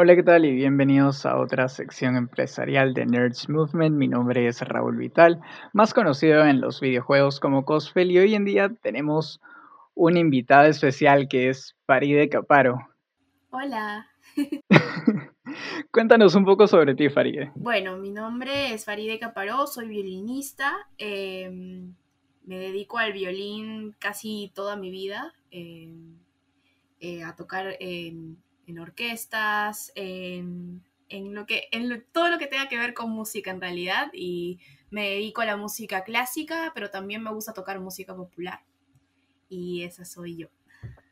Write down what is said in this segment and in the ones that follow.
Hola, ¿qué tal? Y bienvenidos a otra sección empresarial de Nerds Movement. Mi nombre es Raúl Vital, más conocido en los videojuegos como Cosfel, y hoy en día tenemos una invitada especial que es Faride Caparo. Hola. Cuéntanos un poco sobre ti, Faride. Bueno, mi nombre es Faride Caparo, soy violinista. Em, me dedico al violín casi toda mi vida, em, eh, a tocar en en orquestas, en, lo que, en todo lo que tenga que ver con música en realidad. Y me dedico a la música clásica, pero también me gusta tocar música popular. Y esa soy yo.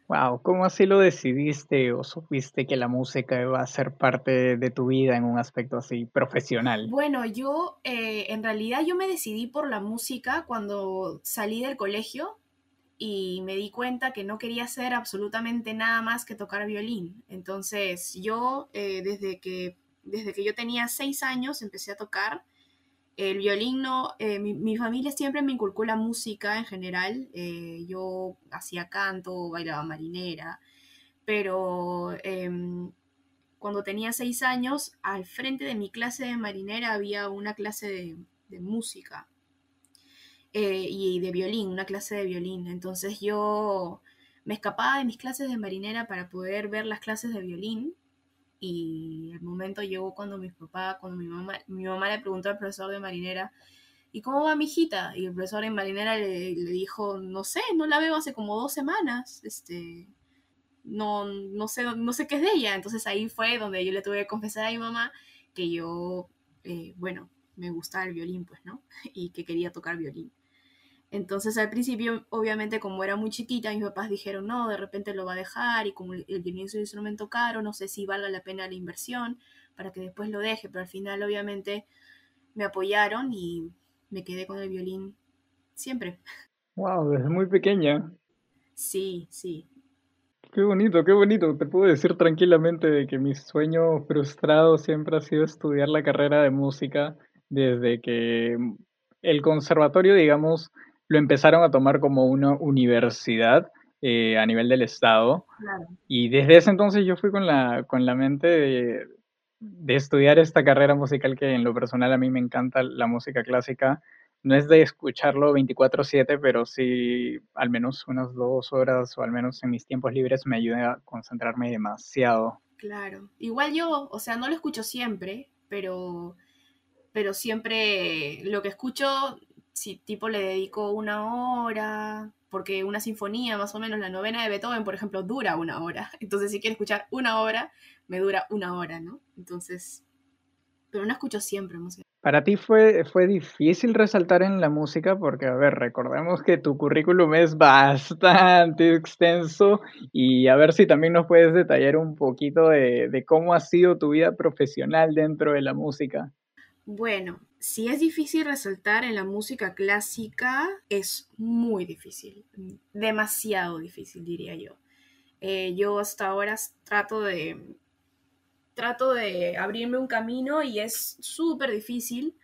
Wow, ¿cómo así lo decidiste o supiste que la música iba a ser parte de tu vida en un aspecto así profesional? Bueno, yo eh, en realidad yo me decidí por la música cuando salí del colegio y me di cuenta que no quería hacer absolutamente nada más que tocar violín. Entonces yo eh, desde, que, desde que yo tenía seis años empecé a tocar. El violín no, eh, mi, familia siempre me inculcó la música en general. Eh, yo hacía canto, bailaba marinera, pero em, cuando tenía seis años, al frente de mi clase de marinera había una clase de música eh, y de violín, una clase de violín. Entonces yo me escapaba de mis clases de marinera para poder ver las clases de violín y el momento llegó cuando mi papá, cuando mi mamá, mi mamá le preguntó al profesor de marinera, ¿y cómo va mi hijita? Y el profesor de marinera le, dijo, no sé, no la veo hace como dos semanas, este, no, no, sé, no sé qué es de ella. Entonces ahí fue donde yo le tuve que confesar a mi mamá que yo, eh, bueno, me gustaba el violín, pues, ¿no? Y que quería tocar violín. Entonces al principio, obviamente como era muy chiquita, mis papás dijeron, no, de repente lo va a dejar y como el violín es un instrumento caro, no sé si valga la pena la inversión para que después lo deje, pero al final obviamente me apoyaron y me quedé con el violín siempre. Wow, desde muy pequeña. Sí, sí. Qué bonito, qué bonito. Te puedo decir tranquilamente de que mi sueño frustrado siempre ha sido estudiar la carrera de música desde que el conservatorio, digamos, lo empezaron a tomar como una universidad eh, a nivel del Estado. Y desde ese entonces yo fui con la, con la mente de, estudiar esta carrera musical que en lo personal a mí me encanta la música clásica. No es de escucharlo 24/7, pero sí al menos unas dos horas o al menos en mis tiempos libres me ayuda a concentrarme demasiado. Claro, igual yo, o sea, no lo escucho siempre, pero, pero siempre lo que escucho si tipo le dedico una hora, porque una sinfonía, más o menos la novena de Beethoven, por ejemplo, dura una hora. Entonces, si quiero escuchar una hora, me dura una hora, ¿no? Entonces, pero no escucho siempre música. Para ti fue, fue difícil resaltar en la música porque, a ver, recordemos que tu currículum es bastante extenso y a ver si también nos puedes detallar un poquito de, de cómo ha sido tu vida profesional dentro de la música. Bueno, si es difícil resaltar en la música clásica, es muy difícil, demasiado difícil diría yo. Eh, yo hasta ahora trato de, trato de abrirme un camino y es súper difícil,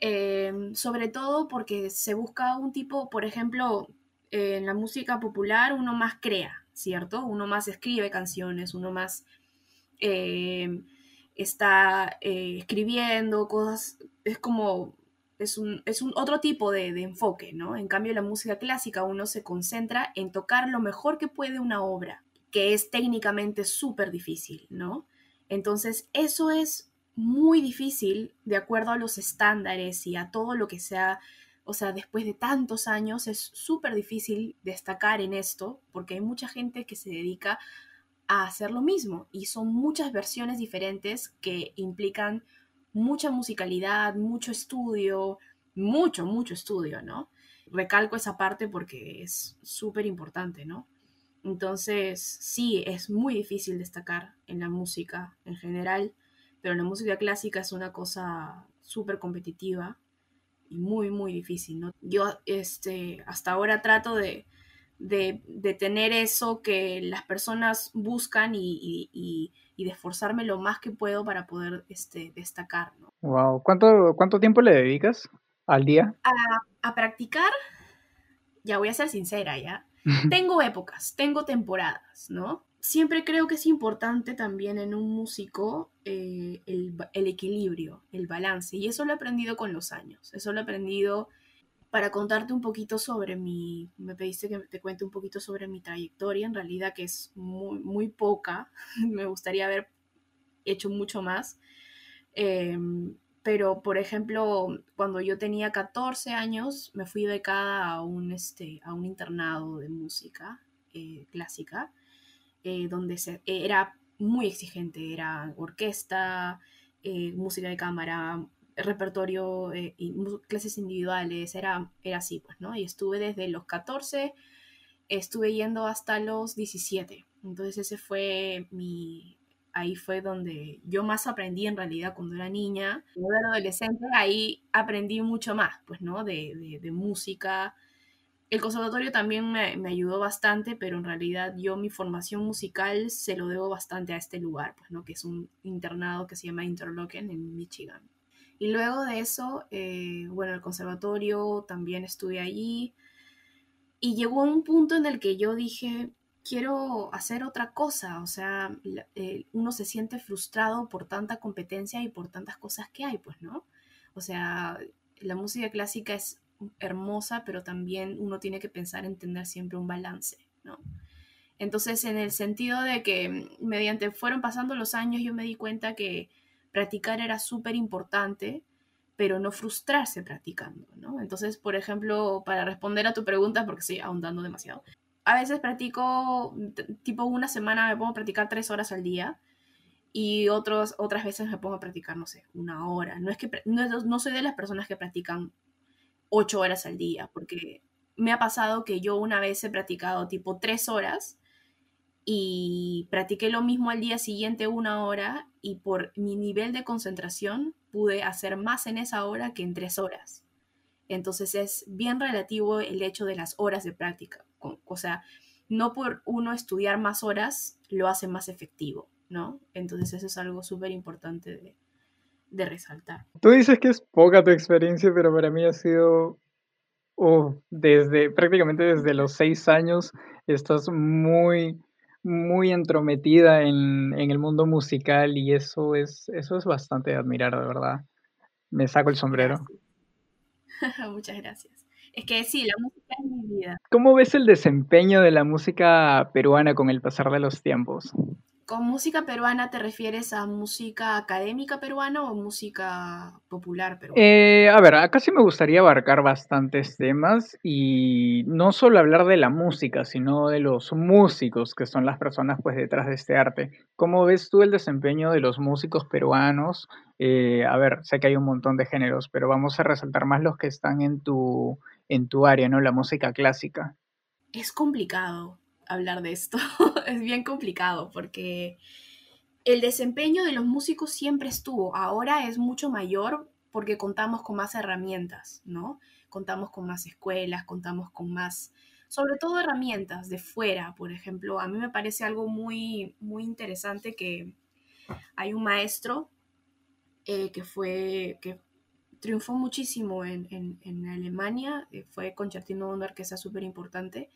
eh, sobre todo porque se busca un tipo, por ejemplo, en la música popular uno más crea, ¿cierto? Uno más escribe canciones, uno más... Eh, está eh, escribiendo cosas, es como, es un, es un otro tipo de, de, enfoque, ¿no? En cambio, la música clásica uno se concentra en tocar lo mejor que puede una obra, que es técnicamente súper difícil, ¿no? Entonces, eso es muy difícil de acuerdo a los estándares y a todo lo que sea, o sea, después de tantos años es súper difícil destacar en esto, porque hay mucha gente que se dedica a hacer lo mismo y son muchas versiones diferentes que implican mucha musicalidad, mucho estudio, mucho, mucho estudio, ¿no? Recalco esa parte porque es súper importante, ¿no? Entonces, sí, es muy difícil destacar en la música en general, pero la música clásica es una cosa súper competitiva y muy, muy difícil, ¿no? Yo, este, hasta ahora trato de, de, tener eso que las personas buscan y, de esforzarme lo más que puedo para poder este, destacar. ¿no? Wow. ¿Cuánto, ¿Cuánto tiempo le dedicas al día? A, practicar, ya voy a ser sincera, ¿ya? tengo épocas, tengo temporadas, ¿no? siempre creo que es importante también en un músico eh, el, el, equilibrio, el balance. Y eso lo he aprendido con los años. Eso lo he aprendido para contarte un poquito sobre mi, me pediste que te cuente un poquito sobre mi trayectoria, en realidad que es muy, muy poca. me gustaría haber hecho mucho más. Em, pero, por ejemplo, cuando yo tenía 14 años, me fui becada a un, este, a un internado de música eh, clásica eh, donde se, era muy exigente, era orquesta, eh, música de cámara, repertorio eh, y clases individuales, era, era así, pues, ¿no? Y estuve desde los 14, estuve yendo hasta los 17. Entonces ese fue mi, ahí fue donde yo más aprendí en realidad cuando era niña. Cuando era adolescente, ahí aprendí mucho más, pues, ¿no? De, de, de música, el conservatorio también me, me, ayudó bastante, pero en realidad yo mi formación musical se lo debo bastante a este lugar, pues, ¿no? que es un internado que se llama Interlochen en Michigan. Y luego de eso, eh, bueno, el conservatorio también estuve allí y llegó un punto en el que yo dije, quiero hacer otra cosa, o sea, eh, uno se siente frustrado por tanta competencia y por tantas cosas que hay, pues, ¿no? O sea, la música clásica es hermosa, pero también uno tiene que pensar en tener siempre un balance, ¿no? Entonces, en el sentido de que mediante fueron pasando los años, yo me di cuenta que practicar era súper importante, pero no frustrarse practicando, ¿no? Entonces, por ejemplo, para responder a tu pregunta, porque estoy ahondando demasiado, a veces practico, tipo una semana me pongo a practicar tres horas al día, y otros, otras veces me pongo a practicar, no sé, una hora. No es que no, no soy de las personas que practican ocho horas al día, porque me ha pasado que yo una vez he practicado tipo tres horas y practiqué lo mismo al día siguiente una hora y por mi nivel de concentración pude hacer más en esa hora que en tres horas. Entonces es bien relativo el hecho de las horas de práctica. O sea, no por uno estudiar más horas lo hace más efectivo, ¿no? Entonces eso es algo súper importante de, de resaltar. Tú dices que es poca tu experiencia, pero para mí ha sido, desde prácticamente desde los seis años, estás muy, muy entrometida en, en, el mundo musical y eso es, eso es bastante de admirar, de verdad. Me saco el sombrero. Gracias. Muchas gracias. Es que sí, la música es mi vida. ¿Cómo ves el desempeño de la música peruana con el pasar de los tiempos? ¿Con música peruana te refieres a música académica peruana o música popular peruana? Eh, a ver, acá sí me gustaría abarcar bastantes temas y no solo hablar de la música, sino de los músicos, que son las personas pues detrás de este arte. ¿Cómo ves tú el desempeño de los músicos peruanos? Eh, a ver, sé que hay un montón de géneros, pero vamos a resaltar más los que están en tu, en tu área, ¿no? La música clásica. Es complicado hablar de esto. es bien complicado porque el desempeño de los músicos siempre estuvo. Ahora es mucho mayor porque contamos con más herramientas, ¿no? Contamos con más escuelas, contamos con más, sobre todo herramientas de fuera, por ejemplo. A mí me parece algo muy, muy interesante que hay un maestro eh, que fue, que triunfó muchísimo en, en, Alemania, eh, fue concertino de una orquesta súper importante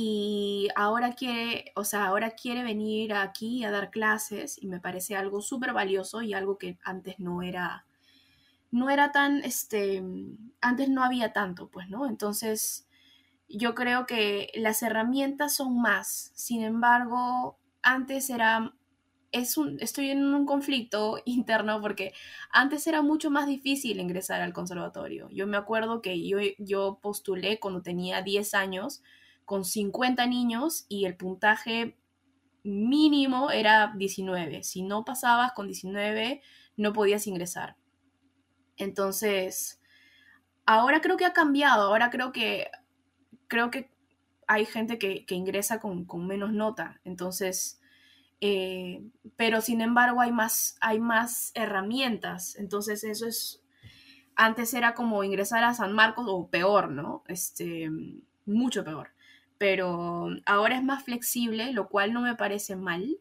y ahora quiere, o sea, ahora quiere venir aquí a dar clases y me parece algo súper valioso y algo que antes no era, no era tan, este, antes no había tanto, pues, ¿no? Entonces, yo creo que las herramientas son más, sin embargo, antes era, es un, estoy en un conflicto interno porque antes era mucho más difícil ingresar al conservatorio. Yo me acuerdo que yo, yo postulé cuando tenía 10 años, con 50 niños y el puntaje mínimo era 19. Si no pasabas con 19, no podías ingresar. Entonces, ahora creo que ha cambiado, ahora creo que, creo que hay gente que, ingresa con, menos nota. Entonces, eh, pero sin embargo hay más, hay más herramientas. Entonces, eso es, antes era como ingresar a San Marcos o peor, ¿no? Este, mucho peor pero ahora es más flexible, lo cual no me parece mal,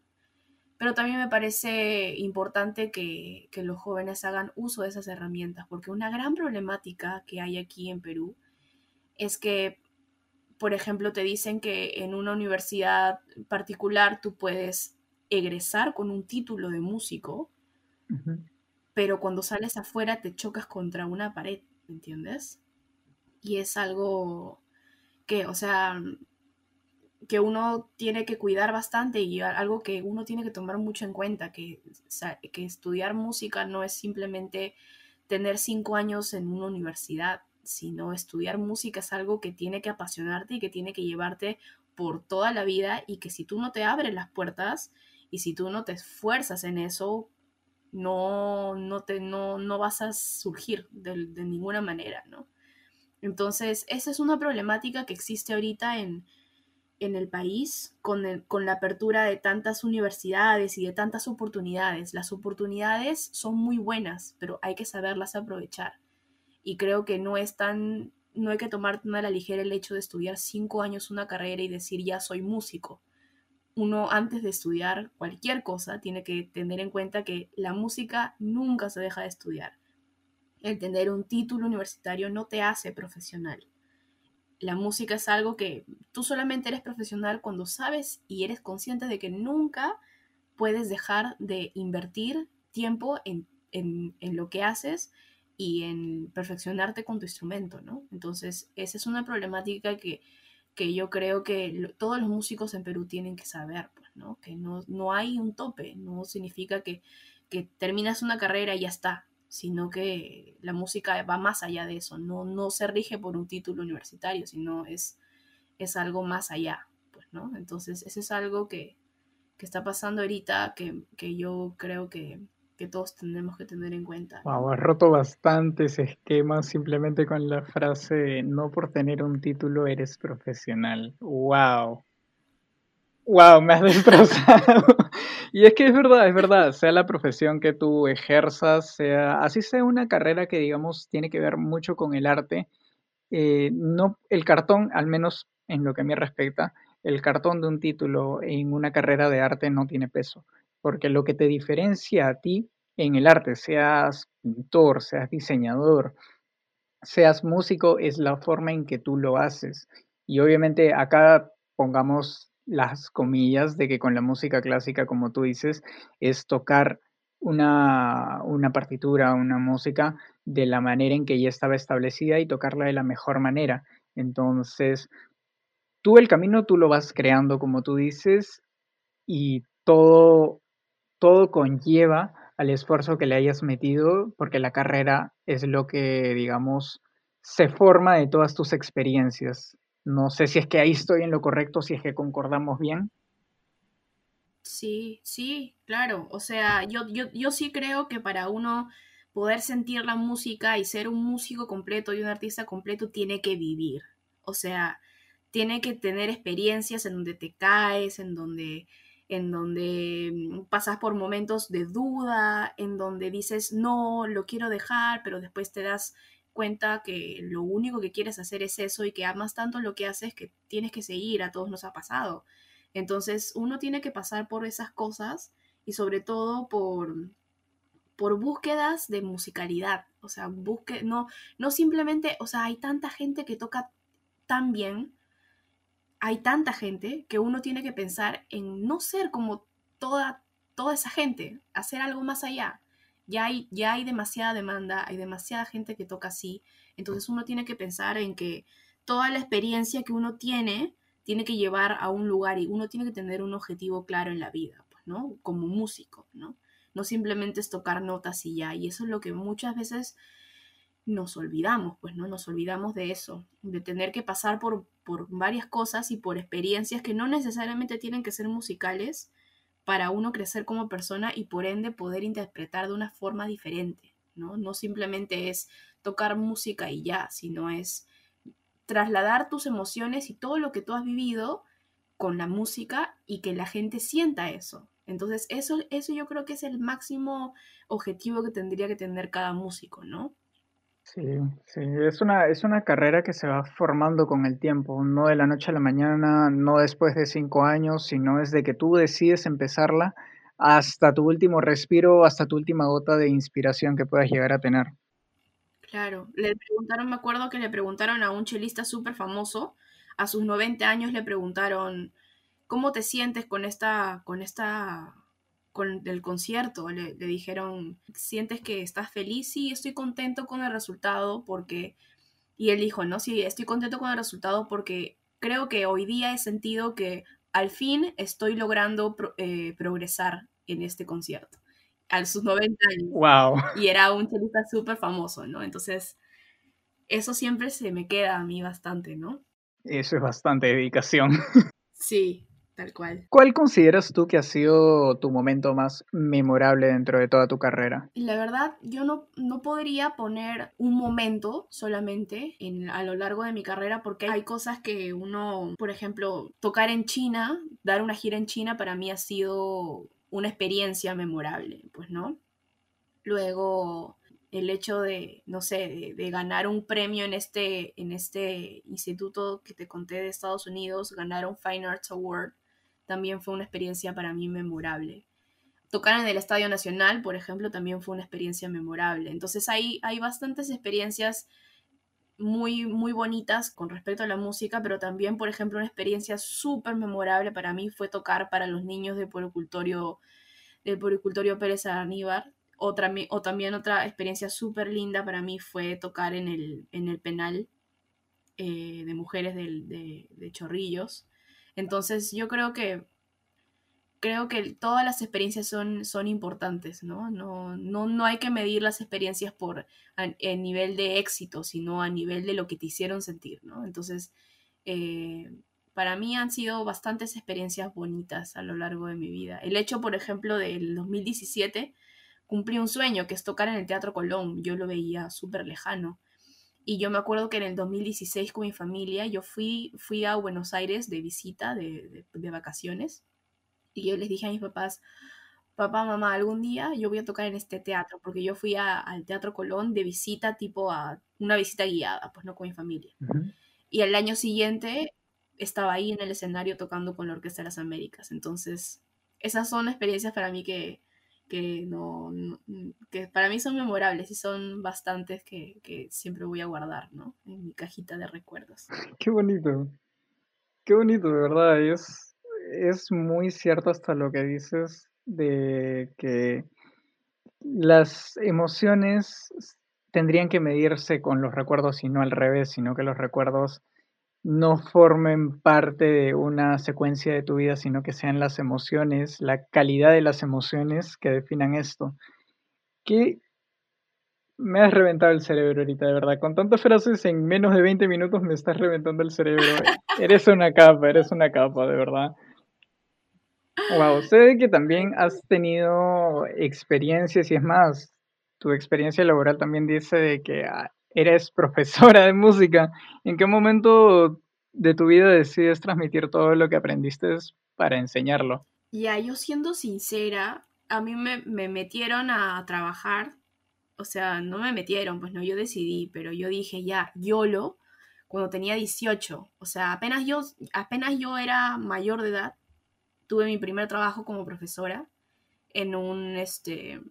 pero también me parece importante que, los jóvenes hagan uso de esas herramientas, porque una gran problemática que hay aquí en Perú es que por ejemplo, te dicen que en una universidad particular tú puedes egresar con un título de músico, pero cuando sales afuera te chocas contra una pared, ¿me entiendes? Y es algo que, o sea, que uno tiene que cuidar bastante y algo que uno tiene que tomar mucho en cuenta, que, que estudiar música no es simplemente tener cinco años en una universidad, sino estudiar música es algo que tiene que apasionarte y que tiene que llevarte por toda la vida y que si tú no te abres las puertas y si tú no te esfuerzas en eso, no, no, te, no, no vas a surgir de, ninguna manera, ¿no? Entonces, esa es una problemática que existe ahorita en, en el país con, con, la apertura de tantas universidades y de tantas oportunidades. Las oportunidades son muy buenas, pero hay que saberlas aprovechar. Y creo que no es tan, no hay que tomar tan a la ligera el hecho de estudiar cinco años una carrera y decir ya soy músico. Uno antes de estudiar cualquier cosa tiene que tener en cuenta que la música nunca se deja de estudiar. El tener un título universitario no te hace profesional la música es algo que tú solamente eres profesional cuando sabes y eres consciente de que nunca puedes dejar de invertir tiempo en, lo que haces y en perfeccionarte con tu instrumento, ¿no? Entonces, esa es una problemática que, que yo creo que todos los músicos en Perú tienen que saber, pues, ¿no? Que no, no hay un tope, no significa que, que terminas una carrera y ya está, sino que la música va más allá de eso, no, no se rige por un título universitario, sino es, es algo más allá, pues, ¿no? Entonces, eso es algo que, está pasando ahorita que, yo creo que, todos tenemos que tener en cuenta. Wow, has roto bastantes esquemas simplemente con la frase, no por tener un título eres profesional. Wow. Wow, me has destrozado. y es que es verdad, es verdad, sea la profesión que tú ejerzas, sea, así sea una carrera que digamos tiene que ver mucho con el arte, eh, no, el cartón, al menos en lo que a mí respecta, el cartón de un título en una carrera de arte no tiene peso, porque lo que te diferencia a ti en el arte, seas pintor, seas diseñador, seas músico, es la forma en que tú lo haces. Y obviamente acá pongamos las comillas de que con la música clásica, como tú dices, es tocar una, una, partitura, una música de la manera en que ya estaba establecida y tocarla de la mejor manera. Entonces, tú el camino tú lo vas creando, como tú dices, y todo, todo conlleva al esfuerzo que le hayas metido, porque la carrera es lo que, digamos, se forma de todas tus experiencias. No sé si es que ahí estoy en lo correcto, si es que concordamos bien. Sí, sí, claro. O sea, yo, yo, sí creo que para uno poder sentir la música y ser un músico completo y un artista completo tiene que vivir. O sea, tiene que tener experiencias en donde te caes, en donde, en donde mm, pasas por momentos de duda, en donde dices, no, lo quiero dejar, pero después te das cuenta que lo único que quieres hacer es eso y que amas tanto lo que haces que tienes que seguir, a todos nos ha pasado. Entonces uno tiene que pasar por esas cosas y sobre todo por, por búsquedas de musicalidad. O sea, busque, no, no simplemente, o sea, hay tanta gente que toca tan bien, hay tanta gente que uno tiene que pensar en no ser como toda, toda esa gente, hacer algo más allá ya hay, ya hay demasiada demanda, hay demasiada gente que toca así, entonces uno tiene que pensar en que toda la experiencia que uno tiene tiene que llevar a un lugar y uno tiene que tener un objetivo claro en la vida, pues, ¿no? Como músico, ¿no? No simplemente es tocar notas y ya, y eso es lo que muchas veces nos olvidamos, pues, ¿no? Nos olvidamos de eso, de tener que pasar por, por varias cosas y por experiencias que no necesariamente tienen que ser musicales, para uno crecer como persona y por ende poder interpretar de una forma diferente, ¿no? No simplemente es tocar música y ya, sino es trasladar tus emociones y todo lo que tú has vivido con la música y que la gente sienta eso. Entonces, eso, eso yo creo que es el máximo objetivo que tendría que tener cada músico, ¿no? Sí, sí, es una, es una carrera que se va formando con el tiempo, no de la noche a la mañana, no después de cinco años, sino desde que tú decides empezarla hasta tu último respiro, hasta tu última gota de inspiración que puedas llegar a tener. Claro, le preguntaron, me acuerdo que le preguntaron a un chelista súper famoso, a sus 90 años le preguntaron, ¿cómo te sientes con esta, con esta, con el concierto? Le, le dijeron, ¿sientes que estás feliz? Sí, estoy contento con el resultado porque, y él dijo, no, sí, estoy contento con el resultado porque creo que hoy día he sentido que al fin estoy logrando eh, progresar en este concierto. A sus 90 años. Wow. Y era un chelista súper famoso, ¿no? Entonces, eso siempre se me queda a mí bastante, ¿no? Eso es bastante dedicación. Sí, tal cual. ¿Cuál consideras tú que ha sido tu momento más memorable dentro de toda tu carrera? La verdad, yo no, no podría poner un momento solamente en, a lo largo de mi carrera porque hay cosas que uno, por ejemplo, tocar en China, dar una gira en China para mí ha sido una experiencia memorable, pues, ¿no? Luego, el hecho de, no sé, de, ganar un premio en este, en este instituto que te conté de Estados Unidos, ganar un Fine Arts Award, también fue una experiencia para mí memorable. Tocar en el Estadio Nacional, por ejemplo, también fue una experiencia memorable. Entonces hay, hay bastantes experiencias muy, muy bonitas con respecto a la música, pero también, por ejemplo, una experiencia súper memorable para mí fue tocar para los niños del Poricultorio, del Poricultorio Pérez Aníbar, otra, o también otra experiencia súper linda para mí fue tocar en el, en el penal eh, de mujeres de, de, Chorrillos. Entonces yo creo que creo que todas las experiencias son, son importantes, ¿no? No, ¿no? no hay que medir las experiencias por el nivel de éxito, sino a nivel de lo que te hicieron sentir, ¿no? Entonces, eh, para mí han sido bastantes experiencias bonitas a lo largo de mi vida. El hecho, por ejemplo, del 2017 cumplí un sueño, que es tocar en el Teatro Colón. Yo lo veía súper lejano. Y yo me acuerdo que en el 2016 con mi familia, yo fui, fui a Buenos Aires de visita, de, vacaciones. Y yo les dije a mis papás, papá, mamá, algún día yo voy a tocar en este teatro, porque yo fui al Teatro Colón de visita, tipo a una visita guiada, pues no con mi familia. Y el año siguiente estaba ahí en el escenario tocando con la Orquesta de las Américas. Entonces, esas son experiencias para mí que, que no, que para mí son memorables y son bastantes que, que, siempre voy a guardar, ¿no? En mi cajita de recuerdos. Qué bonito, qué bonito, de verdad. Es, es muy cierto hasta lo que dices de que las emociones tendrían que medirse con los recuerdos y no al revés, sino que los recuerdos no formen parte de una secuencia de tu vida, sino que sean las emociones, la calidad de las emociones que definan esto. Que me has reventado el cerebro ahorita, de verdad. Con tantas frases en menos de 20 minutos me estás reventando el cerebro. eres una capa, eres una capa, de verdad. Wow, sé que también has tenido experiencias y es más, tu experiencia laboral también dice de que ah, eres profesora de música. ¿En qué momento de tu vida decides transmitir todo lo que aprendiste para enseñarlo? Ya, yo siendo sincera, a mí me, metieron a trabajar, o sea, no me metieron, pues no, yo decidí, pero yo dije ya, YOLO, cuando tenía 18, o sea, apenas yo, apenas yo era mayor de edad, tuve mi primer trabajo como profesora en un, este,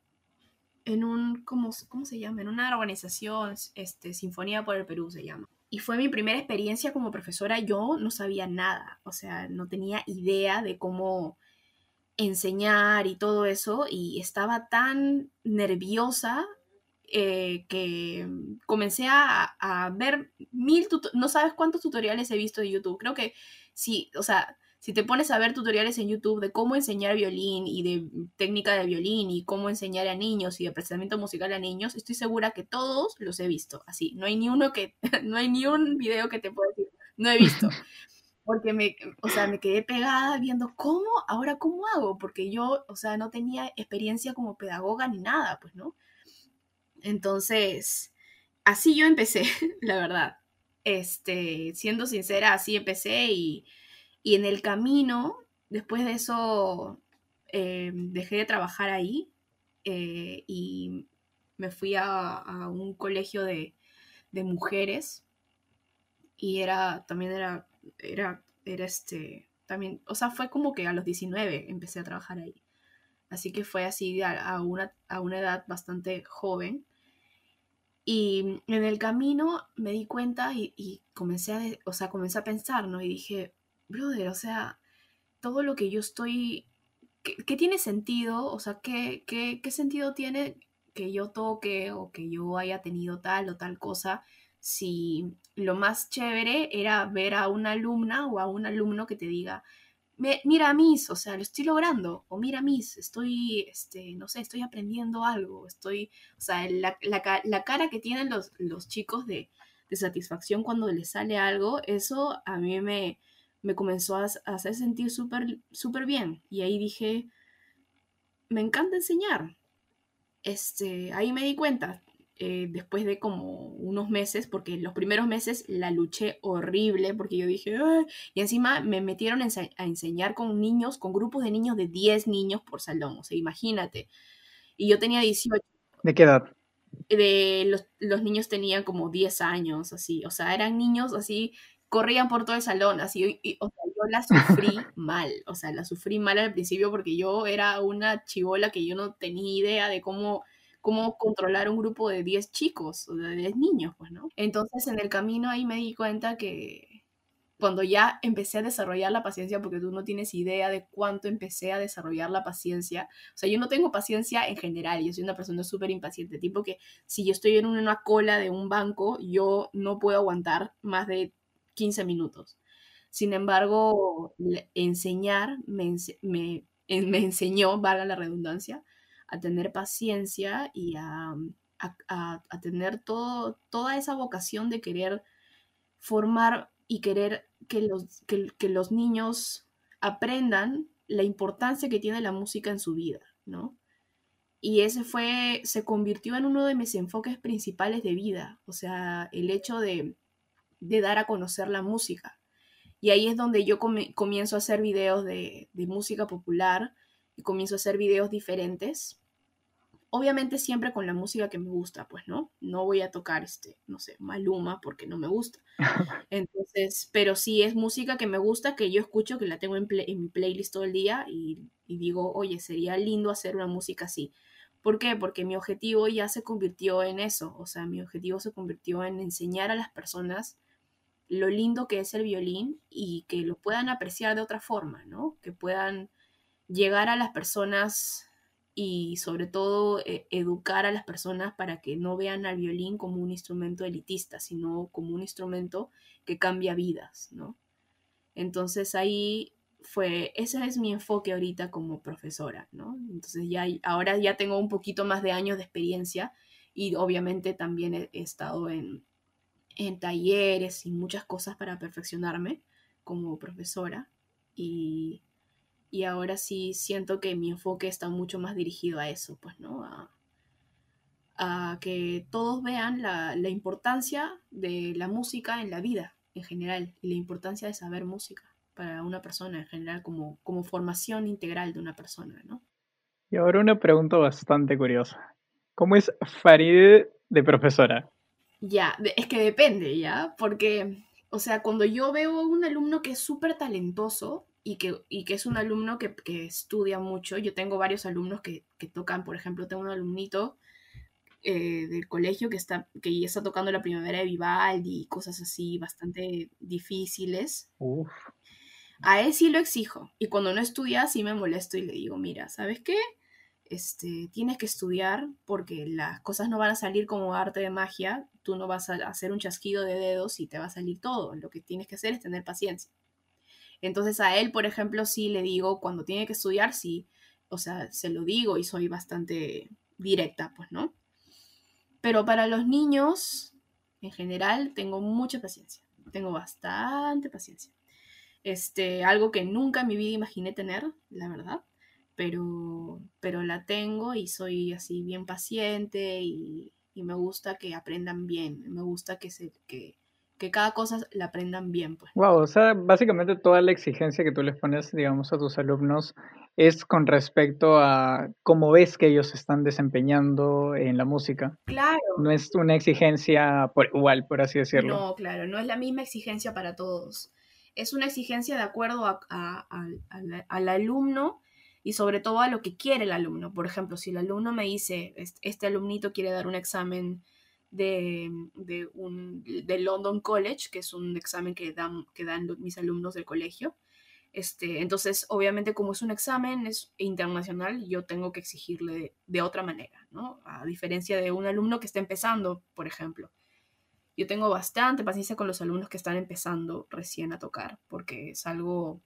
en un, ¿cómo, ¿cómo se llama? En una organización, este, Sinfonía por el Perú se llama. Y fue mi primera experiencia como profesora. Yo no sabía nada, o sea, no tenía idea de cómo enseñar y todo eso. Y estaba tan nerviosa eh, que comencé a, a ver mil, no sabes cuántos tutoriales he visto de YouTube. Creo que sí, o sea, si te pones a ver tutoriales en YouTube de cómo enseñar violín y de técnica de violín y cómo enseñar a niños y de procesamiento musical a niños, estoy segura que todos los he visto. Así, no hay ni uno que, no hay ni un video que te pueda decir, no he visto. Porque me, o sea, me quedé pegada viendo cómo, ahora cómo hago, porque yo, o sea, no tenía experiencia como pedagoga ni nada, pues, ¿no? Entonces, así yo empecé, la verdad. Este, siendo sincera, así empecé y y en el camino, después de eso, eh, dejé de trabajar ahí eh, y me fui a, un colegio de, mujeres y era, también era, era, era este, también, o sea, fue como que a los 19 empecé a trabajar ahí. Así que fue así a, una, a una edad bastante joven. Y en el camino me di cuenta y, comencé a, o sea, comencé a pensar, ¿no? Y dije, brother, o sea, todo lo que yo estoy, ¿qué, tiene sentido? O sea, ¿qué, ¿qué, qué, sentido tiene que yo toque o que yo haya tenido tal o tal cosa si lo más chévere era ver a una alumna o a un alumno que te diga, mira Miss, o sea, lo estoy logrando, o mira Miss, estoy, este, no sé, estoy aprendiendo algo, estoy, o sea, la, cara que tienen los, los chicos de, satisfacción cuando les sale algo, eso a mí me, me comenzó a, hacer sentir súper súper bien. Y ahí dije, me encanta enseñar. Este, ahí me di cuenta, eh, después de como unos meses, porque los primeros meses la luché horrible, porque yo dije, y encima me metieron a enseñar con niños, con grupos de niños de 10 niños por salón, o sea, imagínate. Y yo tenía 18. ¿De qué edad? De los, los niños tenían como 10 años, así, o sea, eran niños así, corrían por todo el salón, así, o sea, yo la sufrí mal, o sea, la sufrí mal al principio porque yo era una chivola que yo no tenía idea de cómo cómo controlar un grupo de 10 chicos o de 10 niños, pues, ¿no? Entonces en el camino ahí me di cuenta que cuando ya empecé a desarrollar la paciencia, porque tú no tienes idea de cuánto empecé a desarrollar la paciencia, o sea, yo no tengo paciencia en general, yo soy una persona súper impaciente, tipo que si yo estoy en una cola de un banco, yo no puedo aguantar más de 15 minutos. Sin embargo, enseñar me, enseñó, valga la redundancia, a tener paciencia y a, tener toda esa vocación de querer formar y querer que, los niños aprendan la importancia que tiene la música en su vida, ¿no? Y ese fue, se convirtió en uno de mis enfoques principales de vida, o sea, el hecho de, dar a conocer la música. Y ahí es donde yo comienzo a hacer videos de, de música popular, y comienzo a hacer videos diferentes. Obviamente siempre con la música que me gusta, pues, ¿no? No voy a tocar, este, no sé, Maluma porque no me gusta. Entonces, pero sí es música que me gusta, que yo escucho, que la tengo en, mi playlist todo el día y, y digo, oye, sería lindo hacer una música así. ¿Por qué? Porque mi objetivo ya se convirtió en eso, o sea, mi objetivo se convirtió en enseñar a las personas lo lindo que es el violín y que lo puedan apreciar de otra forma, ¿no? Que puedan llegar a las personas y sobre todo eh, educar a las personas para que no vean al violín como un instrumento elitista, sino como un instrumento que cambia vidas, ¿no? Entonces ahí fue, ese es mi enfoque ahorita como profesora, ¿no? Entonces ya ahora ya tengo un poquito más de años de experiencia y obviamente también he, he estado en, en talleres y muchas cosas para perfeccionarme como profesora y y ahora sí siento que mi enfoque está mucho más dirigido a eso, pues, ¿no? A, que todos vean la, importancia de la música en la vida en general y la importancia de saber música para una persona en general como, como formación integral de una persona, ¿no? Y ahora una pregunta bastante curiosa. ¿Cómo es Farid de profesora? Ya, es que depende, ¿ya? Porque, o sea, cuando yo veo a un alumno que es súper talentoso, y que, y que es un alumno que, que, estudia mucho. Yo tengo varios alumnos que, que tocan, por ejemplo, tengo un alumnito eh, del colegio que, está, que ya está tocando la primavera de Vivaldi y cosas así bastante difíciles. A él sí lo exijo. Y cuando no estudia, sí me molesto y le digo, mira, ¿sabes qué? Este, tienes que estudiar porque las cosas no van a salir como arte de magia. Tú no vas a hacer un chasquido de dedos y te va a salir todo. Lo que tienes que hacer es tener paciencia. Entonces a él, por ejemplo, sí le digo, cuando tiene que estudiar, sí, o sea, se lo digo y soy bastante directa, pues, ¿no? Pero para los niños, en general, tengo mucha paciencia, tengo bastante paciencia. Este, algo que nunca en mi vida imaginé tener, la verdad, pero, pero la tengo y soy así bien paciente y, y me gusta que aprendan bien, me gusta que, se, que, que cada cosa la aprendan bien. Pues. Wow, o sea, básicamente toda la exigencia que tú les pones, digamos, a tus alumnos es con respecto a cómo ves que ellos se están desempeñando en la música. Claro. No es una exigencia por igual, por así decirlo. No, claro, no es la misma exigencia para todos. Es una exigencia de acuerdo al alumno y sobre todo a lo que quiere el alumno. Por ejemplo, si el alumno me dice, este alumnito quiere dar un examen de, de, un, de London College, que es un examen que dan, que dan mis alumnos del colegio. Este, entonces, obviamente, como es un examen es internacional, yo tengo que exigirle de, otra manera, ¿no? A diferencia de un alumno que está empezando, por ejemplo. Yo tengo bastante paciencia con los alumnos que están empezando recién a tocar, porque es algo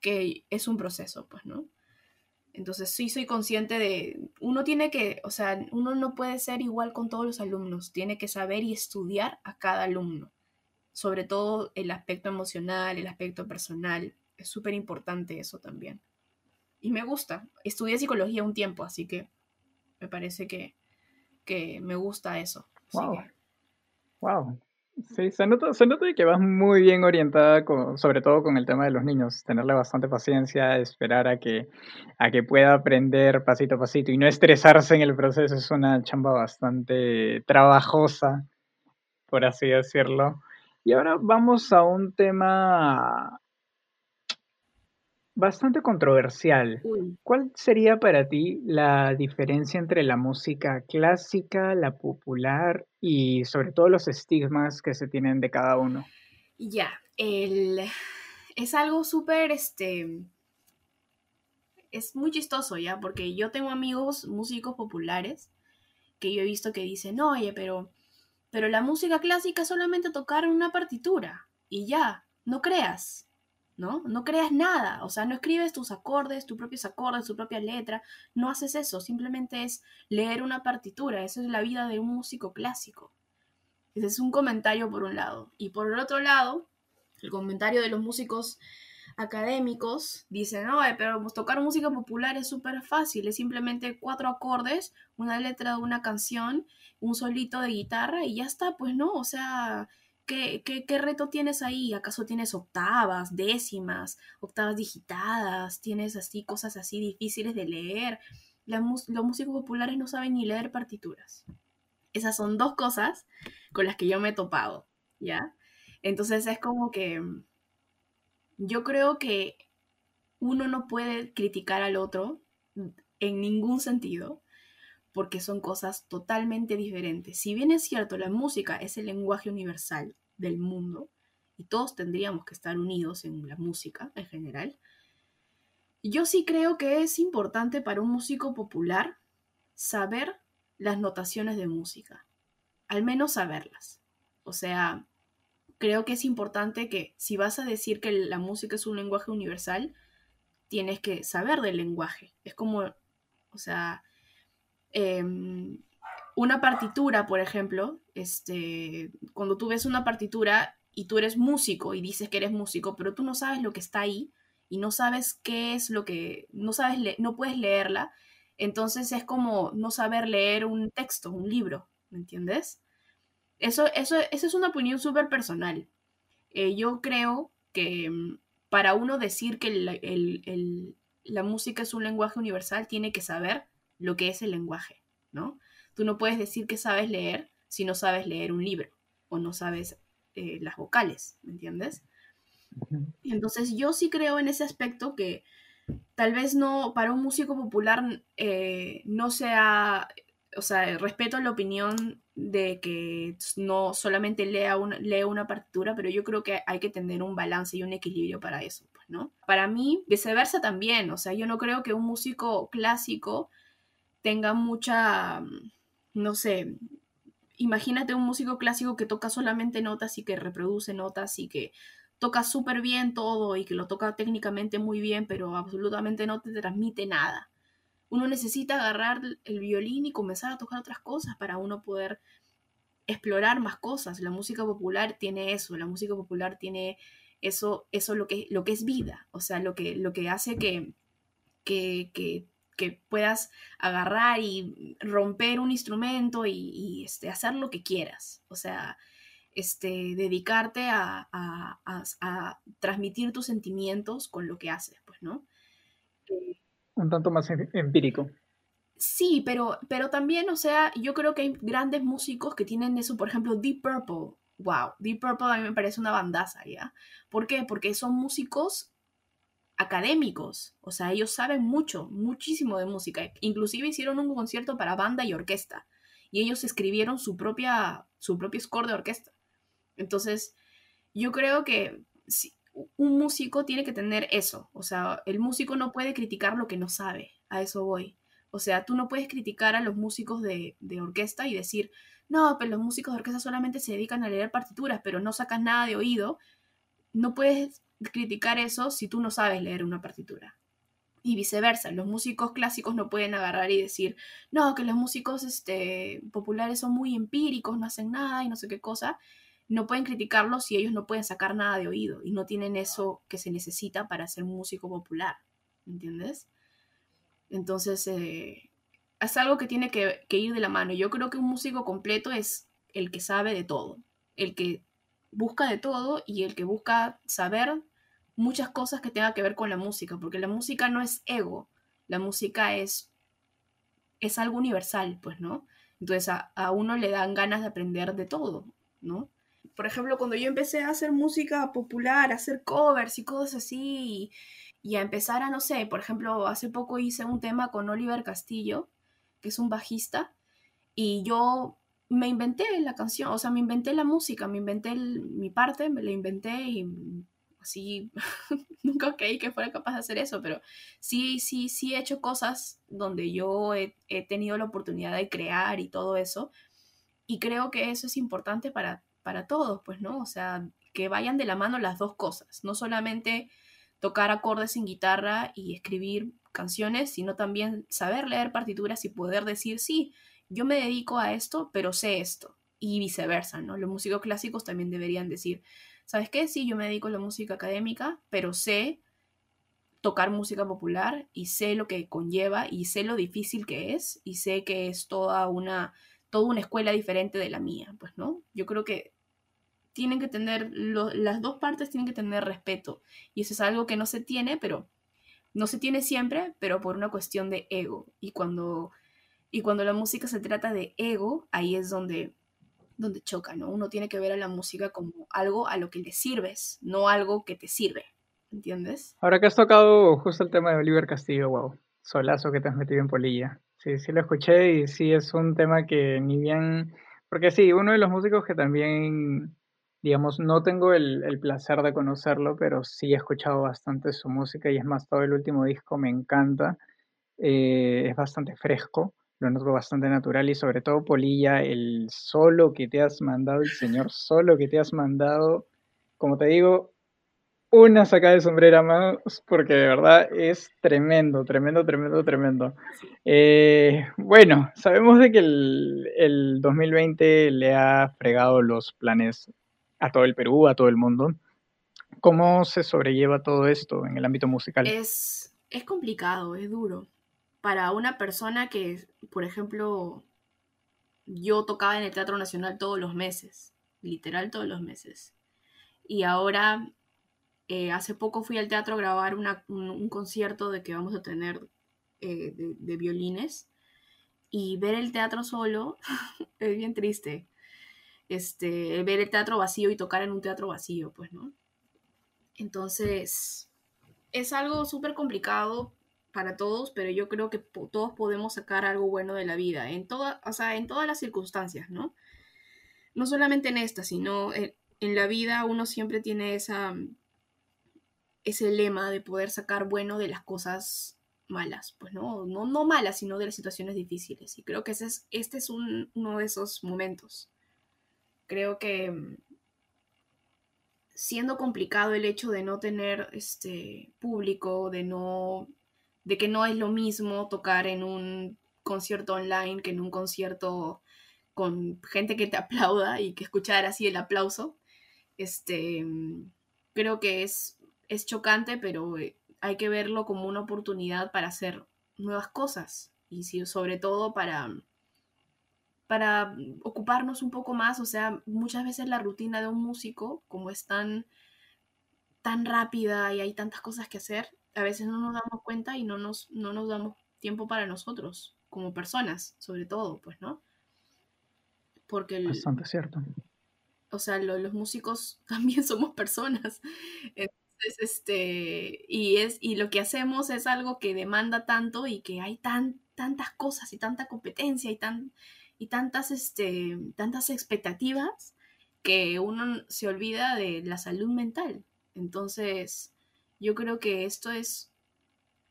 que es un proceso, pues, ¿no? Entonces sí soy consciente de, uno tiene que, o sea, uno no puede ser igual con todos los alumnos, tiene que saber y estudiar a cada alumno sobre todo el aspecto emocional, el aspecto personal. Es súper importante eso también. Y me gusta. Estudié psicología un tiempo, así que me parece que, que me gusta eso. Wow. Wow. Sí, se nota, se nota que vas muy bien orientada, sobre todo con el tema de los niños. Tenerle bastante paciencia, esperar a que, a que pueda aprender pasito a pasito y no estresarse en el proceso. Es una chamba bastante trabajosa, por así decirlo. Y ahora vamos a un tema bastante controversial. ¿Cuál sería para ti la diferencia entre la música clásica, la popular y sobre todo los estigmas que se tienen de cada uno? Ya, el... es algo súper, este, es muy chistoso ya, porque yo tengo amigos músicos populares que yo he visto que dicen, oye, pero pero la música clásica es solamente tocar una partitura y ya, no creas, ¿no? No creas nada, o sea, no escribes tus acordes, tus propios acordes, tu propia letra, no haces eso, simplemente es leer una partitura, esa es la vida de un músico clásico. Ese es un comentario por un lado. Y por el otro lado, el comentario de los músicos académicos dicen, no, pero pues, tocar música popular es súper fácil, es simplemente cuatro acordes, una letra de una canción, un solito de guitarra y ya está, pues no, o sea, ¿qué, reto tienes ahí? ¿Acaso tienes octavas, décimas, octavas digitadas? ¿Tienes así cosas así difíciles de leer? los músicos populares no saben ni leer partituras. Esas son dos cosas con las que yo me he topado, ¿ya? Entonces es como que yo creo que uno no puede criticar al otro en ningún sentido, porque son cosas totalmente diferentes. Si bien es cierto, la música es el lenguaje universal del mundo, y todos tendríamos que estar unidos en la música en general, yo sí creo que es importante para un músico popular saber las notaciones de música, al menos saberlas. O sea, creo que es importante que si vas a decir que la música es un lenguaje universal, tienes que saber del lenguaje. Es como, o sea, em, una partitura, por ejemplo, este, cuando tú ves una partitura y tú eres músico y dices que eres músico, pero tú no sabes lo que está ahí y no sabes qué es lo que, no sabes, no puedes leerla, entonces es como no saber leer un texto, un libro, ¿me entiendes? Eso, eso, esa es una opinión súper personal. Eh, yo creo que mm, para uno decir que la música es un lenguaje universal, tiene que saber lo que es el lenguaje, ¿no? Tú no puedes decir que sabes leer si no sabes leer un libro o no sabes eh, las vocales, ¿me entiendes? Entonces yo sí creo en ese aspecto que tal vez no, para un músico popular eh, no sea o sea, respeto la opinión de que no solamente lea una, partitura, pero yo creo que hay que tener un balance y un equilibrio para eso, pues, ¿no? Para mí, viceversa también, o sea, yo no creo que un músico clásico tenga mucha, no sé, imagínate un músico clásico que toca solamente notas y que reproduce notas y que toca súper bien todo y que lo toca técnicamente muy bien, pero absolutamente no te transmite nada uno necesita agarrar el violín y comenzar a tocar otras cosas para uno poder explorar más cosas. La música popular tiene eso, la música popular tiene eso, eso lo que, lo que es vida, o sea, lo que, lo que hace que, que, que, puedas agarrar y romper un instrumento y, este, hacer lo que quieras, o sea, este, dedicarte a, a, a, transmitir tus sentimientos con lo que haces, pues, ¿no? Eh, un tanto más em, empírico. Sí, pero, pero también, o sea, yo creo que hay grandes músicos que tienen eso, por ejemplo, Deep Purple. Wow, Deep Purple a mí me parece una bandaza, ¿ya? ¿Por qué? Porque son músicos académicos, o sea, ellos saben mucho, muchísimo de música. Inclusive hicieron un concierto para banda y orquesta. y ellos escribieron su propia, su propio score de orquesta. Entonces, yo creo que un músico tiene que tener eso, o sea, el músico no puede criticar lo que no sabe, a eso voy. O sea, tú no puedes criticar a los músicos de, de orquesta y decir, no, pero los músicos de orquesta solamente se dedican a leer partituras, pero no sacan nada de oído. No puedes criticar eso si tú no sabes leer una partitura. Y viceversa, los músicos clásicos no pueden agarrar y decir, no, que los músicos este, populares son muy empíricos, no hacen nada y no sé qué cosa. No pueden criticarlos si ellos no pueden sacar nada de oído y no tienen eso que se necesita para ser músico popular. ¿Entiendes? Entonces, eh, es algo que tiene que, que ir de la mano. Yo creo que un músico completo es el que sabe de todo, el que busca de todo y el que busca saber muchas cosas que tengan que ver con la música, porque la música no es ego, la música es, es algo universal, pues, ¿no? Entonces a, uno le dan ganas de aprender de todo, ¿no? Por ejemplo, cuando yo empecé a hacer música popular, a hacer covers y cosas así, y a empezar a, no sé, por ejemplo, hace poco hice un tema con Oliver Castillo, que es un bajista, y yo me inventé la canción, o sea, me inventé la música, me inventé mi parte, me la inventé y así nunca creí que fuera capaz de hacer eso, pero sí, sí, sí he hecho cosas donde yo he, tenido la oportunidad de crear y todo eso. Y creo que eso es importante para, para todos, pues, ¿no? O sea, que vayan de la mano las dos cosas, no solamente tocar acordes en guitarra y escribir canciones, sino también saber leer partituras y poder decir, sí, yo me dedico a esto, pero sé esto. Y viceversa, ¿no? Los músicos clásicos también deberían decir, ¿sabes qué? Sí, yo me dedico a la música académica, pero sé tocar música popular y sé lo que conlleva y sé lo difícil que es y sé que es toda una, toda una escuela diferente de la mía, pues, ¿no? Yo creo que tienen que tener, las dos partes tienen que tener respeto y eso es algo que no se tiene, pero no se tiene siempre, pero por una cuestión de ego. Y cuando y cuando la música se trata de ego, ahí es donde, donde choca, ¿no? Uno tiene que ver a la música como algo a lo que le sirves, no algo que te sirve, ¿entiendes? Ahora que has tocado justo el tema de Oliver Castillo, wow, solazo que te has metido en polilla. Sí, sí lo escuché y sí es un tema que ni bien, porque sí, uno de los músicos que también, digamos, no tengo el, el placer de conocerlo, pero sí he escuchado bastante su música y es más, todo el último disco me encanta, eh, es bastante fresco lo noto bastante natural y sobre todo Polilla, el solo que te has mandado, el señor solo que te has mandado, como te digo, una sacada de sombrera más, porque de verdad es tremendo, tremendo, tremendo, tremendo. Eh, bueno, sabemos de que el, el 2020 le ha fregado los planes a todo el Perú, a todo el mundo. ¿Cómo se sobrelleva todo esto en el ámbito musical? Es, es complicado, es duro para una persona que, por ejemplo, yo tocaba en el Teatro Nacional todos los meses, literal todos los meses. Y ahora, eh, hace poco fui al teatro a grabar un, concierto de que vamos a tener eh, de, violines. Y ver el teatro solo es bien triste. Este, ver el teatro vacío y tocar en un teatro vacío, pues, ¿no? Entonces, es algo súper complicado para todos, pero yo creo que todos podemos sacar algo bueno de la vida, en, toda, o sea, en todas las circunstancias, ¿no? No solamente en esta, sino en, la vida uno siempre tiene esa, ese lema de poder sacar bueno de las cosas malas, pues no, no, no malas, sino de las situaciones difíciles. Y creo que ese es, este es uno de esos momentos. Creo que siendo complicado el hecho de no tener este público, de no de que no es lo mismo tocar en un concierto online que en un concierto con gente que te aplauda y que escuchar así el aplauso. Este, creo que es, es chocante, pero eh, hay que verlo como una oportunidad para hacer nuevas cosas y sobre todo para, para ocuparnos un poco más. O sea, muchas veces la rutina de un músico, como es tan, tan rápida y hay tantas cosas que hacer, a veces no nos damos cuenta y no nos, no nos damos tiempo para nosotros, como personas, sobre todo, pues, ¿no? Porque... Bastante cierto. O sea, los músicos también somos personas. Entonces, este, y, es, y lo que hacemos es algo que demanda tanto y que hay tan, tantas cosas y tanta competencia y tan... y tantas, este, tantas expectativas que uno se olvida de la salud mental. Entonces, yo creo que esto es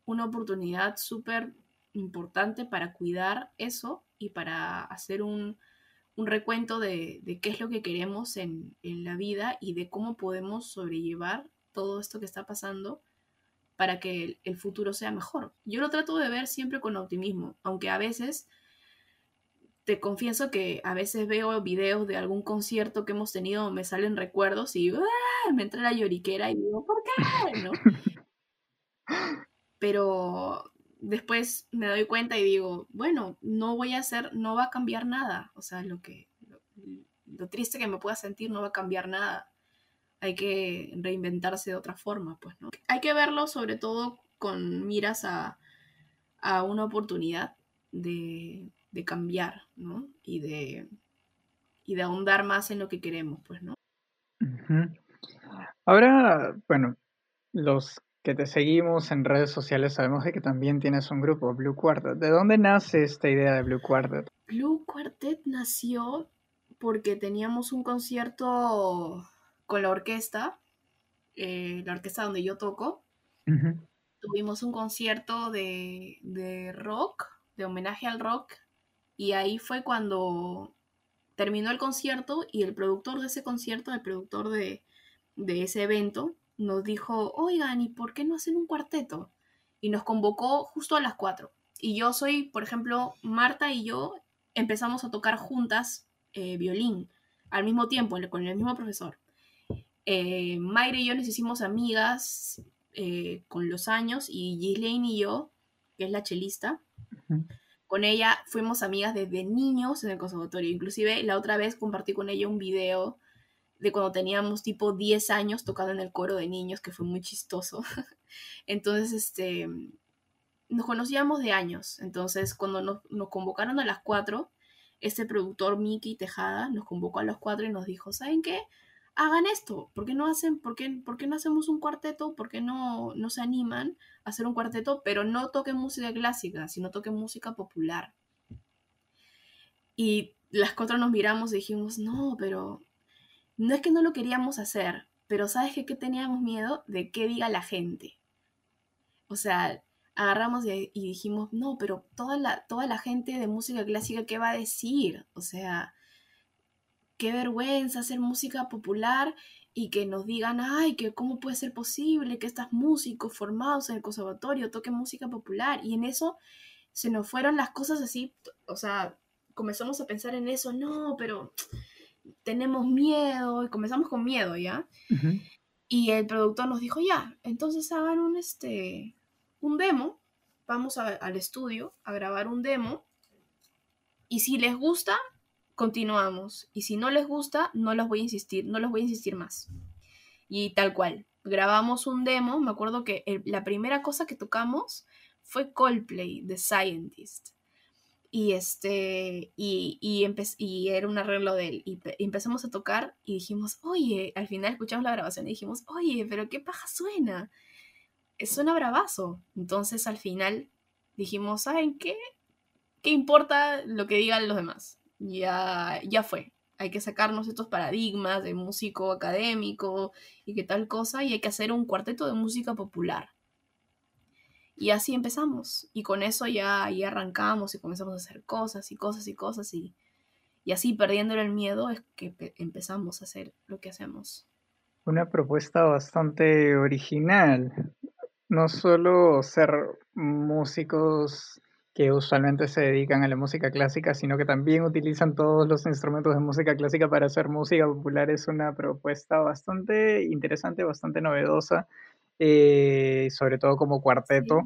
una oportunidad súper importante para cuidar eso y para hacer un, recuento de, qué es lo que queremos en, en, la vida y de cómo podemos sobrellevar todo esto que está pasando para que el, futuro sea mejor. Yo lo trato de ver siempre con optimismo, aunque a veces te confieso que a veces veo videos de algún concierto que hemos tenido, me salen recuerdos y ¡ah! me entra la lloriquera y digo, ¿por qué? ¿No? Pero después me doy cuenta y digo, bueno, no voy a hacer, no va a cambiar nada. O sea, lo que, lo triste que me pueda sentir no va a cambiar nada hay que reinventarse de otra forma, pues, ¿no? Hay que verlo sobre todo con miras a, una oportunidad de, cambiar, ¿no? Y de, y de ahondar más en lo que queremos, pues, ¿no? Ahora, bueno, los que te seguimos en redes sociales sabemos de que también tienes un grupo, Blue Quartet. ¿De dónde nace esta idea de Blue Quartet? Blue Quartet nació porque teníamos un concierto con la orquesta, eh, la orquesta donde yo toco. Tuvimos un concierto de, rock, de homenaje al rock, y ahí fue cuando terminó el concierto y el productor de ese concierto, el productor de, de ese evento, nos dijo, oigan, ¿y por qué no hacen un cuarteto? Y nos convocó justo a las cuatro. Y yo soy, por ejemplo, Marta y yo empezamos a tocar juntas eh, violín al mismo tiempo, con el mismo profesor eh, Mayra y yo nos hicimos amigas eh, con los años y Ghislaine y yo, que es la chelista, con ella fuimos amigas desde niños en el conservatorio. Inclusive la otra vez compartí con ella un video de cuando teníamos tipo 10 años tocando en el coro de niños, que fue muy chistoso. Entonces, este, nos conocíamos de años. Entonces, cuando nos, nos convocaron a las 4, este productor Miki Tejada nos convocó a las 4 y nos dijo, ¿saben qué? Hagan esto, ¿por qué no hacen, por qué, no hacemos un cuarteto? ¿Por qué no, no se animan a hacer un cuarteto? Pero no toquen música clásica, sino toquen música popular. Y las cuatro nos miramos y dijimos, no, pero no es que no lo queríamos hacer, pero ¿sabes qué, qué teníamos miedo? De qué diga la gente. O sea, agarramos y, y dijimos, no, pero toda la, toda la gente de música clásica, ¿qué va a decir? O sea, qué vergüenza hacer música popular y que nos digan, ay, que cómo puede ser posible que estos músicos formados en el conservatorio toquen música popular. Y en eso se nos fueron las cosas así, o sea, comenzamos a pensar en eso, no, pero tenemos miedo, y comenzamos con miedo, ¿ya? Y el productor nos dijo, ya, entonces hagan un, este, un demo, vamos al estudio a grabar un demo, y si les gusta, continuamos. Y si no les gusta, no los voy a insistir, no los voy a insistir más. Y tal cual. Grabamos un demo, me acuerdo que la primera cosa que tocamos fue Coldplay, The Scientist. Y este, y, y, y era un arreglo de él. Y, empezamos a tocar y dijimos, oye, al final escuchamos la grabación y dijimos, oye, pero qué paja suena. Suena bravazo. Entonces al final dijimos, ¿saben qué? ¿Qué importa lo que digan los demás? Ya, ya fue. Hay que sacarnos estos paradigmas de músico académico y que tal cosa, y hay que hacer un cuarteto de música popular. Y así empezamos. Y con eso ya, arrancamos y comenzamos a hacer cosas y cosas y cosas. Y, y así, perdiendo el miedo, es que empezamos a hacer lo que hacemos. Una propuesta bastante original. No solo ser músicos que usualmente se dedican a la música clásica, sino que también utilizan todos los instrumentos de música clásica para hacer música popular. Es una propuesta bastante interesante, bastante novedosa, eh, sobre todo como cuarteto.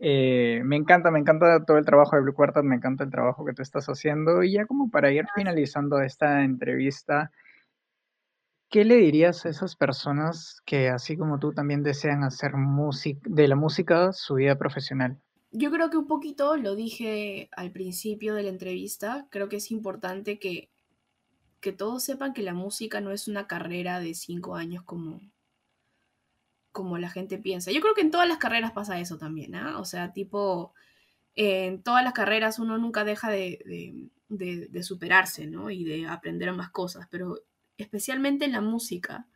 Eh, me encanta, me encanta todo el trabajo de Blue Quartet, me encanta el trabajo que tú estás haciendo. Y ya como para ir finalizando esta entrevista, ¿qué le dirías a esas personas que así como tú también desean hacer música, de la música su vida profesional? Yo creo que un poquito lo dije al principio de la entrevista, creo que es importante que, que todos sepan que la música no es una carrera de cinco años como, como la gente piensa. Yo creo que en todas las carreras pasa eso también, ¿ah? O sea, tipo, en todas las carreras uno nunca deja de, de, superarse, ¿no? Y de aprender más cosas, pero especialmente en la música,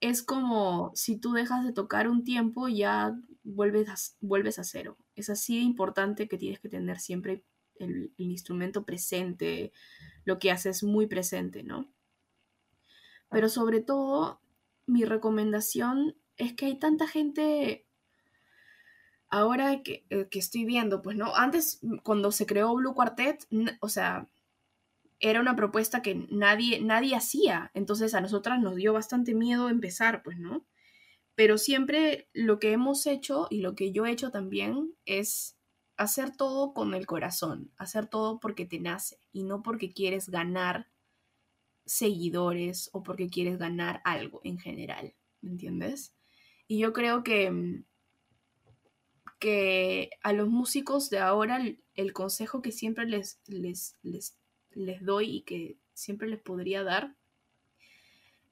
es como si tú dejas de tocar un tiempo, ya vuelves a, vuelves a cero. Es así de importante que tienes que tener siempre el, instrumento presente, lo que haces muy presente, ¿no? Pero sobre todo, mi recomendación es que hay tanta gente ahora que, eh, que, estoy viendo, pues no, antes cuando se creó Blue Quartet, o sea, era una propuesta que nadie, nadie hacía, entonces a nosotras nos dio bastante miedo empezar, pues no. Pero siempre lo que hemos hecho y lo que yo he hecho también es hacer todo con el corazón, hacer todo porque te nace y no porque quieres ganar seguidores o porque quieres ganar algo en general, ¿me entiendes? Y yo creo que, mm, que a los músicos de ahora el, consejo que siempre les, les, les, les doy y que siempre les podría dar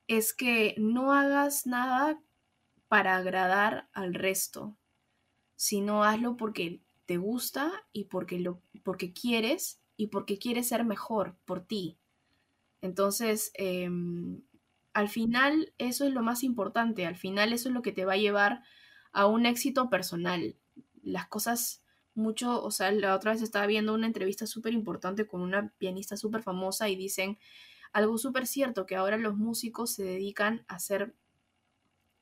es que no hagas nada para agradar al resto, sino hazlo porque te gusta y porque, lo, porque quieres y porque quieres ser mejor por ti. Entonces, em, al final eso es lo más importante, al final eso es lo que te va a llevar a un éxito personal. Las cosas mucho, o sea, la otra vez estaba viendo una entrevista súper importante con una pianista súper famosa y dicen algo súper cierto, que ahora los músicos se dedican a hacer,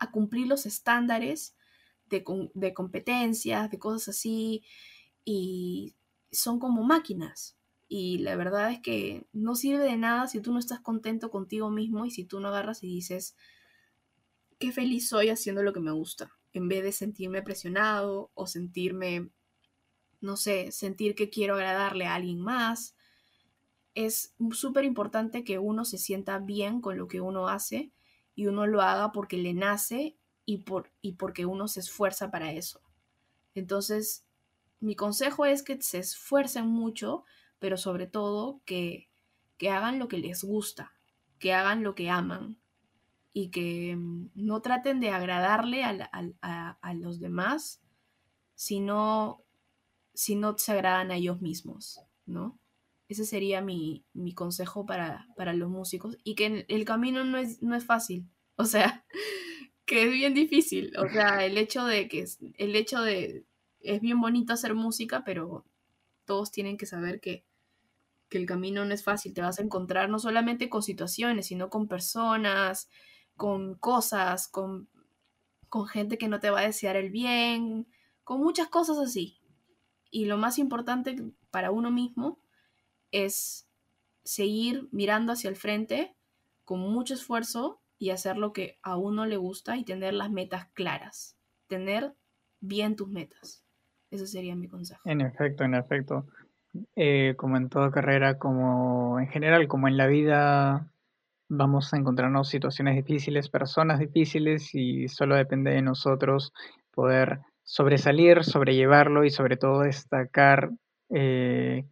a cumplir los estándares de, competencias, de cosas así, y son como máquinas. Y la verdad es que no sirve de nada si tú no estás contento contigo mismo y si tú no agarras y dices, qué feliz soy haciendo lo que me gusta, en vez de sentirme presionado o sentirme, no sé, sentir que quiero agradarle a alguien más. Es súper importante que uno se sienta bien con lo que uno hace y uno lo haga porque le nace y, por, y porque uno se esfuerza para eso. Entonces, mi consejo es que se esfuercen mucho, pero sobre todo que, que hagan lo que les gusta, que hagan lo que aman y que mm, no traten de agradarle a, los demás, sino si no se agradan a ellos mismos, ¿no? Ese sería mi, mi consejo para, para, los músicos y que el camino no es, no es fácil, o sea, que es bien difícil. O sea, el hecho de que el hecho de es bien bonito hacer música, pero todos tienen que saber que, que el camino no es fácil. Te vas a encontrar no solamente con situaciones, sino con personas, con cosas, con, con gente que no te va a desear el bien, con muchas cosas así. Y lo más importante para uno mismo es seguir mirando hacia el frente con mucho esfuerzo y hacer lo que a uno le gusta y tener las metas claras, tener bien tus metas. Ese sería mi consejo. En efecto, en efecto. Eh, como en toda carrera, como en general, como en la vida, vamos a encontrarnos situaciones difíciles, personas difíciles y solo depende de nosotros poder sobresalir, sobrellevarlo y sobre todo destacar eh,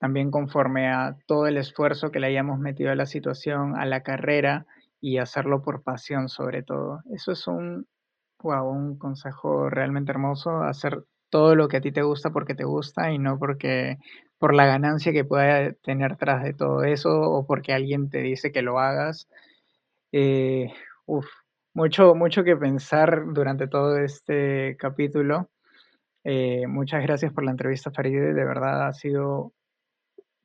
también conforme a todo el esfuerzo que le hayamos metido a la situación, a la carrera y hacerlo por pasión sobre todo. Eso es un, un consejo realmente hermoso, hacer todo lo que a ti te gusta porque te gusta y no porque por la ganancia que pueda tener tras de todo eso o porque alguien te dice que lo hagas. Eh, mucho, mucho que pensar durante todo este capítulo. Eh, muchas gracias por la entrevista, Faride. De verdad ha sido,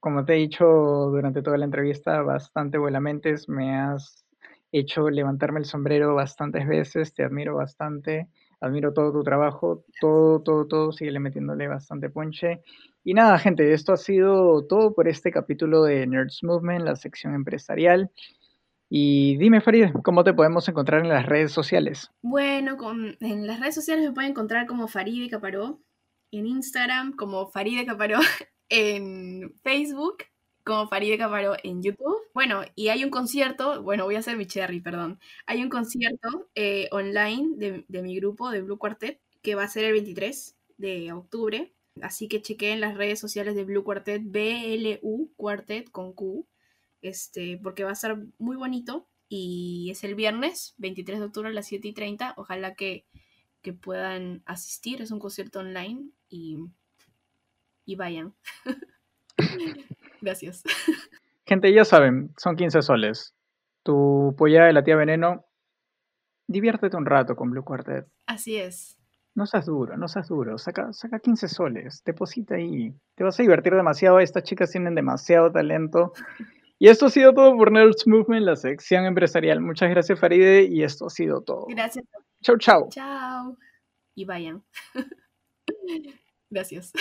como te he dicho durante toda la entrevista, bastante mentes Me has hecho levantarme el sombrero bastantes veces, te admiro bastante, admiro todo tu trabajo, todo, todo, todo, sigue metiéndole bastante ponche. Y nada, gente, esto ha sido todo por este capítulo de Nerds Movement, la sección empresarial. Y dime, Farid, ¿cómo te podemos encontrar en las redes sociales? Bueno, con, en las redes sociales me pueden encontrar como Faride Caparó, en Instagram como Faride Caparó, en Facebook como Faride Caparo en YouTube. Bueno, y hay un concierto, bueno, voy a hacer mi cherry, perdón. Hay un concierto eh, online de, mi grupo de Blue Quartet que va a ser el 23 de octubre. Así que chequeen las redes sociales de Blue Quartet, BLU Quartet con Q, este, porque va a ser muy bonito. Y es el viernes, 23 de octubre a las 7 y 30. Ojalá que, que puedan asistir. Es un concierto online y, y vayan. Gracias. Gente, ya saben, son 15 soles. Tu polla de la tía Veneno, diviértete un rato con Blue Quartet. Así es. No seas duro, no seas duro. Saca, saca 15 soles, deposita ahí. Te vas a divertir demasiado. Estas chicas tienen demasiado talento. Y esto ha sido todo por Nerds Movement, la sección empresarial. Muchas gracias, Faride, y esto ha sido todo. Gracias. Chau, chau. Chao. Y vayan. Gracias.